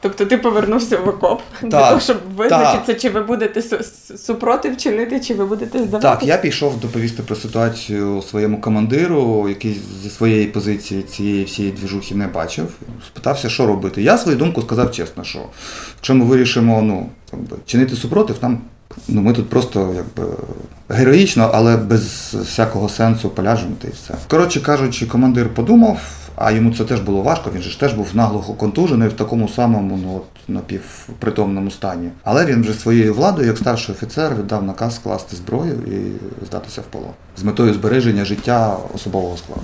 Тобто ти повернувся в окоп для того, щоб визначитися, чи ви будете супротив чинити, чи ви будете здаватися? Так, я пішов доповісти про ситуацію своєму командиру, який зі своєї позиції цієї всієї двіжухи не бачив. Спитався, що робити. Я свою думку сказав чесно, що якщо ми вирішимо ну, чинити супротив, нам ну, ми тут просто якби, героїчно, але без всякого сенсу поляжемо та і все. Коротше кажучи, командир подумав. А йому це теж було важко, він же ж теж був наглухо контужений в такому самому ну, от, напівпритомному стані. Але він вже своєю владою, як старший офіцер, віддав наказ скласти зброю і здатися в полон з метою збереження життя особового складу.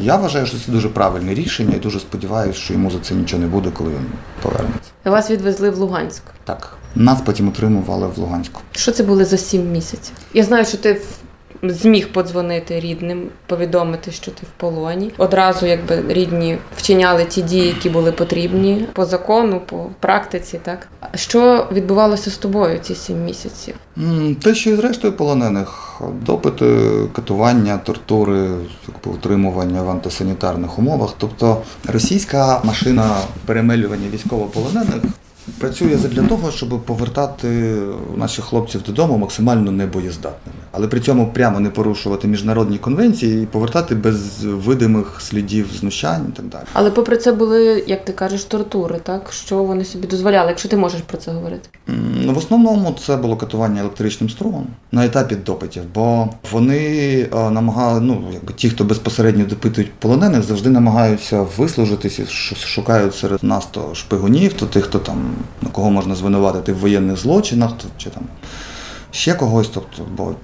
Я вважаю, що це дуже правильне рішення і дуже сподіваюся, що йому за це нічого не буде, коли він повернеться. Вас відвезли в Луганськ. Так, нас потім утримували в Луганську. Що це були за сім місяців? Я знаю, що ти в- зміг подзвонити рідним, повідомити, що ти в полоні. Одразу, якби рідні вчиняли ті дії, які були потрібні по закону, по практиці. Так що відбувалося з тобою ці сім місяців? Те, що і зрештою полонених, допити, катування, тортури, утримування в антисанітарних умовах. Тобто російська машина перемелювання військовополонених працює для того, щоб повертати наших хлопців додому максимально небоєздатними. Але при цьому прямо не порушувати міжнародні конвенції і повертати без видимих слідів знущань і так далі. Але попри це були, як ти кажеш, тортури, так що вони собі дозволяли, якщо ти можеш про це говорити. Ну, в основному це було катування електричним струмом на етапі допитів, бо вони намагали, ну якби ті, хто безпосередньо допитують полонених, завжди намагаються вислужитися, шукають серед нас то шпигунів, то тих, хто там кого можна звинуватити в воєнних злочинах, чи там ще когось. Тобто, бо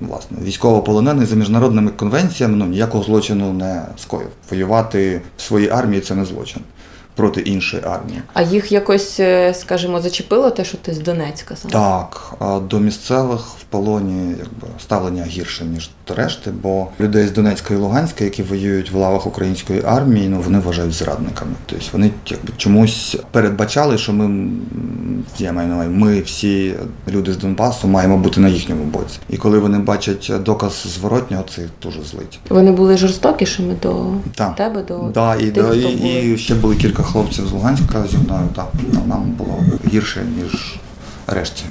власне військовополонений за міжнародними конвенціями ну ніякого злочину не скоїв. Воювати в своїй армії це не злочин проти іншої армії. А їх якось, е, скажімо, зачепило те, що ти з Донецька сам? Так, а до місцевих в полоні якби ставлення гірше, ніж до решти, бо людей з Донецька і Луганська, які воюють в лавах української армії, ну вони вважають зрадниками. Тобто вони якби чомусь передбачали, що ми, я маю на увазі, ми всі люди з Донбасу маємо бути на їхньому боці. І коли вони бачать доказ зворотнього, це дуже злить. Вони були жорстокішими до Так. тебе, до Да, і, тих, да, хто і, і ще були кілька хлопців з Луганська зі мною, так, нам було гірше, ніж решті.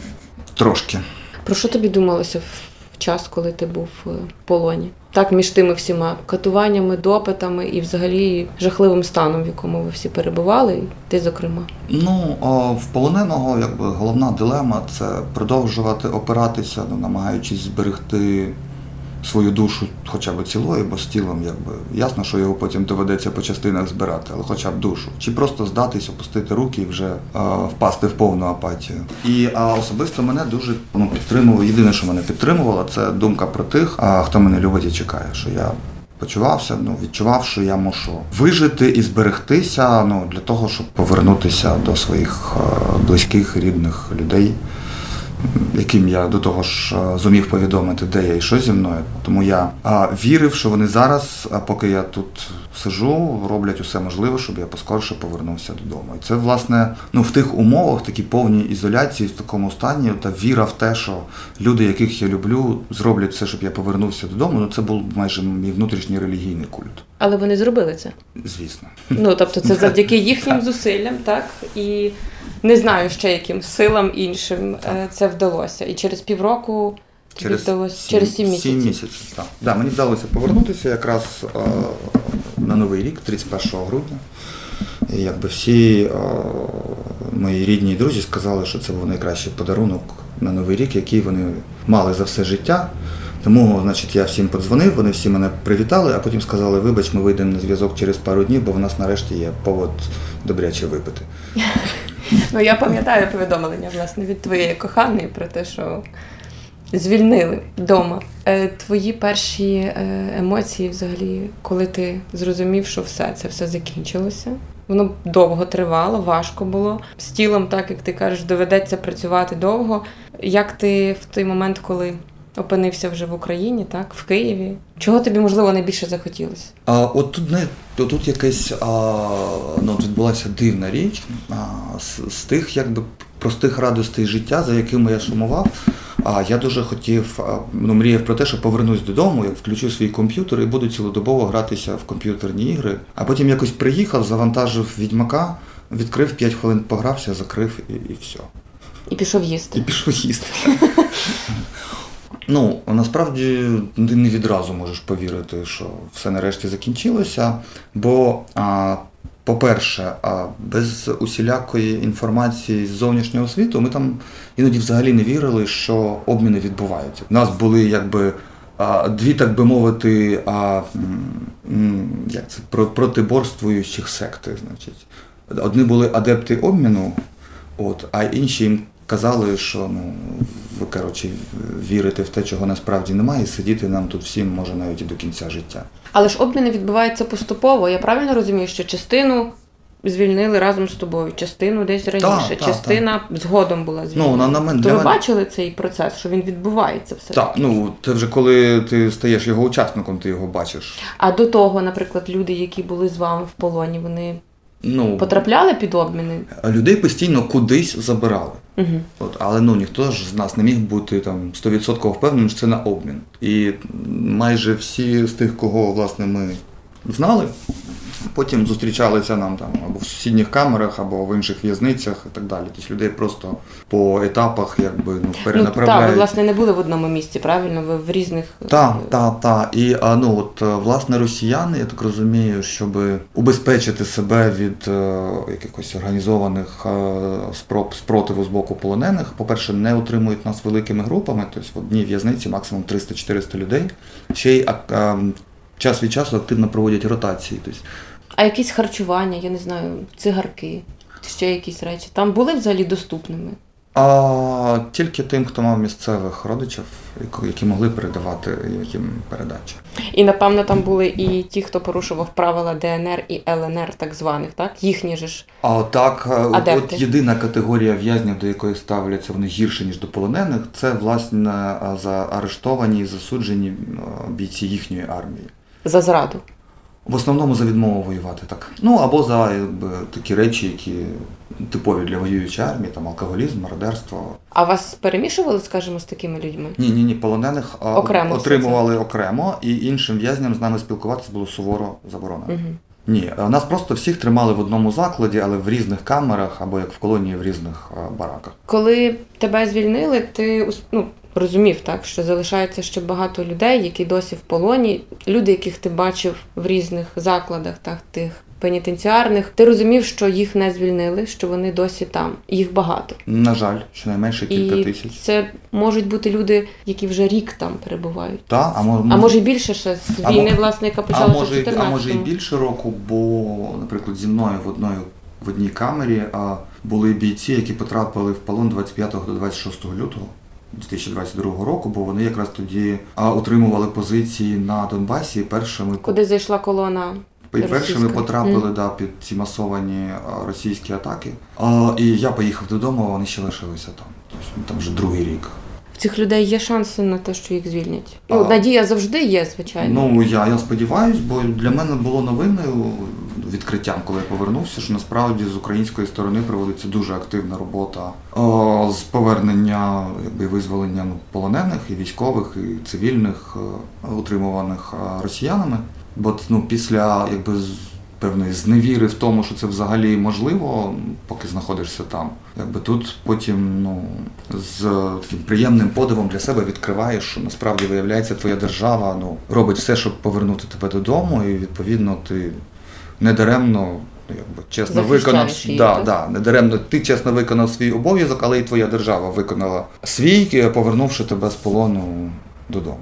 Трошки. Про що тобі думалося в час, коли ти був е, в полоні? Так, між тими всіма катуваннями, допитами і взагалі жахливим станом, в якому ви всі перебували, і ти, зокрема. Ну, в полоненого якби головна дилема це продовжувати опиратися, ну, намагаючись зберегти свою душу хоча б цілою, бо з тілом якби ясно, що його потім доведеться по частинах збирати, але хоча б душу. Чи просто здатись, опустити руки і вже е, впасти в повну апатію. І а особисто мене дуже ну, підтримувало. Єдине, що мене підтримувало, це думка про тих, а, хто мене любить і чекає, що я почувався, ну відчував, що я мушу вижити і зберегтися ну, для того, щоб повернутися до своїх близьких, рідних людей, яким я до того ж е, зумів повідомити, де я і що зі мною. Тому я вірив, що вони зараз, поки я тут сижу, роблять усе можливе, щоб я поскорше повернувся додому. І це, власне, ну в тих умовах, такій повній ізоляції, в такому стані, та віра в те, що люди, яких я люблю, зроблять все, щоб я повернувся додому. Ну це був майже мій внутрішній релігійний культ. Але вони зробили це. Звісно. Ну тобто, це <laughs> завдяки їхнім зусиллям, так і не знаю ще яким силам іншим е, це вдалося. І через півроку вдалося через сім місяців. Сім місяців, так. Да, мені вдалося повернутися якраз е, на Новий рік, 31 грудня. І якби всі е, мої рідні і друзі сказали, що це був найкращий подарунок на Новий рік, який вони мали за все життя. Тому, значить, я всім подзвонив, вони всі мене привітали, а потім сказали, вибач, ми вийдемо на зв'язок через пару днів, бо в нас нарешті є повод добряче випити. <laughs> Ну, я пам'ятаю повідомлення, власне, від твоєї коханої про те, що звільнили вдома. Е, твої перші е, емоції, взагалі, коли ти зрозумів, що все це все закінчилося. Воно довго тривало, важко було. З тілом, так як ти кажеш, доведеться працювати довго. Як ти в той момент, коли опинився вже в Україні, так, в Києві, чого тобі можливо найбільше захотілося? А от тут не тут, тут якась а, ну, відбулася дивна річ а, з, з тих якби простих радостей життя, за якими я сумував. А я дуже хотів, ну мріяв про те, що повернусь додому, як включу свій комп'ютер і буду цілодобово гратися в комп'ютерні ігри. А потім якось приїхав, завантажив відьмака, відкрив 5 хвилин, погрався, закрив і, і все. І пішов їсти. І пішов їсти. <laughs> Ну, насправді ти не відразу можеш повірити, що все нарешті закінчилося. Бо, по-перше, без усілякої інформації з зовнішнього світу ми там іноді взагалі не вірили, що обміни відбуваються. У нас були якби дві, так би мовити, а, як це, протиборствуючих секти. Значить. Одні були адепти обміну, От, а інші їм казали, що ну, ви коротше, вірите в те, чого насправді немає, і сидіти нам тут всім може навіть і до кінця життя. Але ж обміни відбуваються поступово. Я правильно розумію, що частину звільнили разом з тобою, частину десь раніше, так, частина згодом була звільнена. Ну, на- на мен- То ви мене- бачили цей процес, що він відбувається все? Так, ну це вже коли ти стаєш його учасником, ти його бачиш. А до того, наприклад, люди, які були з вами в полоні, вони Ну, потрапляли під обміни? людей постійно кудись забирали. Угу. От, але ну ніхто ж з нас не міг бути там 100% впевненим, що це на обмін. І майже всі з тих, кого власне ми знали, потім зустрічалися нам там або в сусідніх камерах, або в інших в'язницях і так далі. Тобто людей просто по етапах якби ну, Ну, так, ви, власне, не були в одному місці, правильно? Ви в різних. Так, так, так. І а, ну, от, е, власне росіяни, я так розумію, щоб убезпечити себе від е, якихось організованих е, спроб спротиву з боку полонених, по-перше, не утримують нас великими групами, тобто в одній в'язниці максимум 300-400 людей. Ще й а, а, час від часу активно проводять ротації. Тобто, А якісь харчування, я не знаю, цигарки, ще якісь речі. Там були взагалі доступними? а тільки тим, хто мав місцевих родичів, які- могли передавати їм передачі. І напевно там були і ті, хто порушував правила ДНР і ЛНР, так званих, так? Їхні же ж. А так, е, Адепти. от єдина категорія в'язнів, до якої ставляться вони гірше, ніж до полонених, це власне е, заарештовані і засуджені е, бійці їхньої армії. За зраду. В основному за відмову воювати так. Ну або за якби, такі речі, які типові для воюючої армії, там алкоголізм, мародерство. А вас перемішували, скажімо, з такими людьми? Ні, ні, ні, полонених Окремо отримували окремо, і іншим в'язням з нами спілкуватися було суворо заборонено. Угу. Ні, е, нас просто всіх тримали в одному закладі, але в різних камерах або як в колонії в різних е, бараках. Коли тебе звільнили, ти ну, розумів, так, що залишається ще багато людей, які досі в полоні, люди, яких ти бачив в різних закладах, так, тих пенітенціарних. Ти розумів, що їх не звільнили, що вони досі там. Їх багато. На жаль, щонайменше кілька І тисяч. це можуть бути люди, які вже рік там перебувають. Та, а, мо- А може й більше ще з війни, мо- власне, яка почалася в може, й- 14 а може і більше року, бо, наприклад, зі мною в одної в одній камері а, були бійці, які потрапили в полон 25 до 26 лютого 2022 року, бо вони якраз тоді а, утримували позиції на Донбасі першими Куди зайшла колона? І першими потрапили Мгм. да, під ці масовані російські атаки. А, і я поїхав додому, а вони ще лишилися там. Тобто там вже другий рік. В цих людей є шанси на те, що їх звільнять. Ну, А. надія завжди є, звичайно. Ну я, я сподіваюся, бо для мене було новиною відкриттям, коли я повернувся, що насправді з української сторони проводиться дуже активна робота о, з повернення якби визволення ну, полонених і військових, і цивільних, е, утримуваних е, росіянами. Бо ну, після якби певної зневіри в тому, що це взагалі можливо, поки знаходишся там. Якби тут потім ну, з таким приємним подивом для себе відкриваєш, що насправді виявляється, твоя держава ну, робить все, щоб повернути тебе додому, і відповідно ти недаремно. ну, Якби чесно Захищаєш виконав її, да, так? да, недаремно ти чесно виконав свій обов'язок, але і твоя держава виконала свій, е, повернувши тебе з полону додому.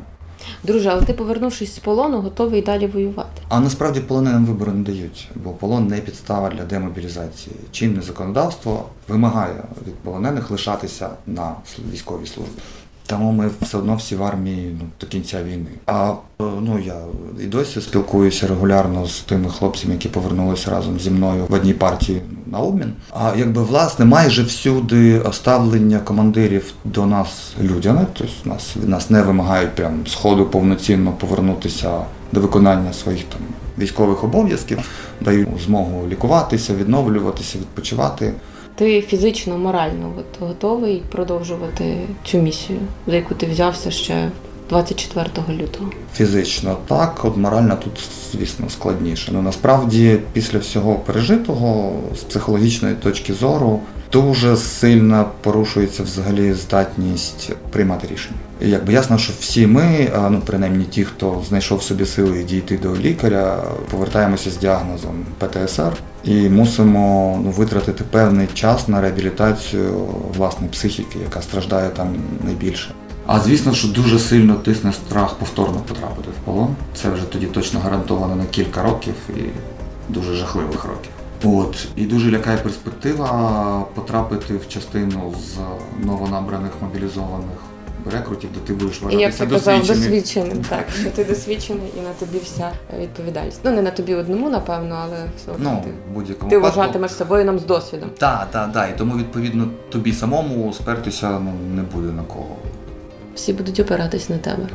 Друже, але ти, повернувшись з полону, готовий далі воювати. А насправді полоненим вибору не дають, бо полон не підстава для демобілізації. Чинне законодавство вимагає від полонених лишатися на військовій службі. Тому ми все одно всі в армії ну, до кінця війни. А е, ну я і досі спілкуюся регулярно з тими хлопцями, які повернулися разом зі мною в одній партії на обмін. А якби власне майже всюди ставлення командирів до нас людяне, тобто нас від нас не вимагають прям сходу повноцінно повернутися до виконання своїх там військових обов'язків, дають змогу лікуватися, відновлюватися, відпочивати. Ти фізично, морально от, готовий продовжувати цю місію, за яку ти взявся ще 24 лютого. Фізично так, от морально тут, звісно, складніше. Ну насправді, після всього пережитого, з психологічної точки зору, дуже сильно порушується взагалі здатність приймати рішення. Якби ясно, що всі ми, ну принаймні ті, хто знайшов собі сили дійти до лікаря, повертаємося з діагнозом ПТСР і мусимо ну, витратити певний час на реабілітацію власної психіки, яка страждає там найбільше. А звісно, що дуже сильно тисне страх повторно потрапити в полон. Це вже тоді точно гарантовано на кілька років і дуже жахливих років. От і дуже лякає перспектива потрапити в частину з новонабраних мобілізованих рекрутів, де ти будеш І як ти казав, досвідченим. так, що ти досвідчений і на тобі вся відповідальність. Ну, не на тобі одному, напевно, але все Ну, ти, в будь-якому ти випадку. вважатимеш собою нам з досвідом. Так, так, так. І тому відповідно тобі самому спертися ну, не буде на кого. Всі будуть опиратись на тебе.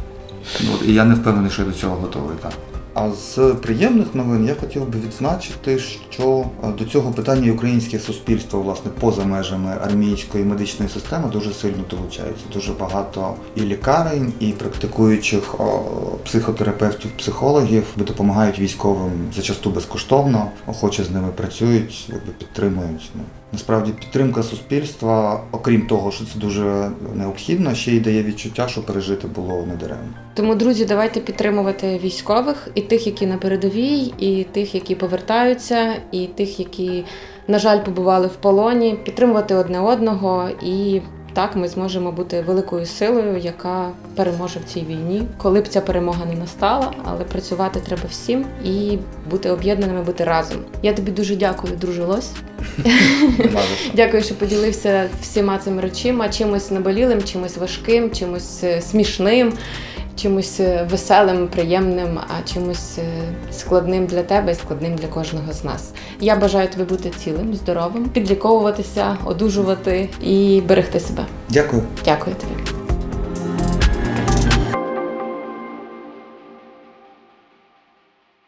Ну, і я не впевнений, що я до цього готовий. Так. А з приємних новин я хотів би відзначити, що е, до цього питання українське суспільство, власне, поза межами армійської медичної системи дуже сильно долучається. Дуже багато і лікарень, і практикуючих психотерапевтів, психологів допомагають військовим зачасту безкоштовно, охоче з ними працюють, підтримують. Насправді підтримка суспільства, окрім того, що це дуже необхідно, ще й дає відчуття, що пережити було недаремно. Тому, друзі, давайте підтримувати військових і тих, які на передовій, і тих, які повертаються, і тих, які, на жаль, побували в полоні, підтримувати одне одного і. Так, ми зможемо бути великою силою, яка переможе в цій війні, коли б ця перемога не настала, але працювати треба всім і бути об'єднаними, бути разом. Я тобі дуже дякую, друже Лось. Нема за що. Дякую, що поділився всіма цими речима, чимось наболілим, чимось важким, чимось е, смішним, чимось е, веселим, приємним, а чимось е, складним для тебе і складним для кожного з нас. Я бажаю тобі бути цілим, здоровим, підліковуватися, одужувати і берегти себе. Дякую. Дякую тобі.